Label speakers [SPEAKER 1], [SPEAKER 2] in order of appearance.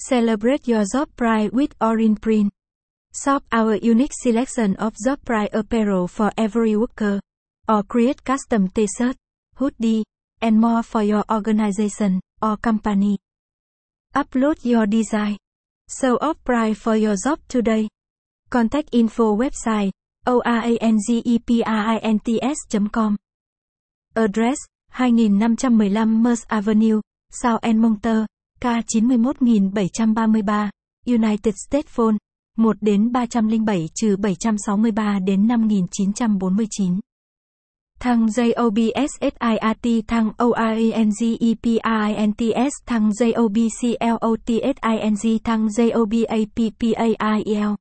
[SPEAKER 1] Celebrate your job pride with Orin Print. Shop our unique selection of job pride apparel for every worker. Or create custom t-shirt, hoodie, and more for your organization or company. Upload your design. Show off pride for your job today. Contact info website orangeprintss.com Address 2515 Mers Avenue, South Edmonton. K91733, United States Phone 1 đến 307 trừ 763 đến 5949. Thăng JOBSSIAT thăng ORENGEPINTS thăng JOBCLOTSING thăng JOBAPPAIL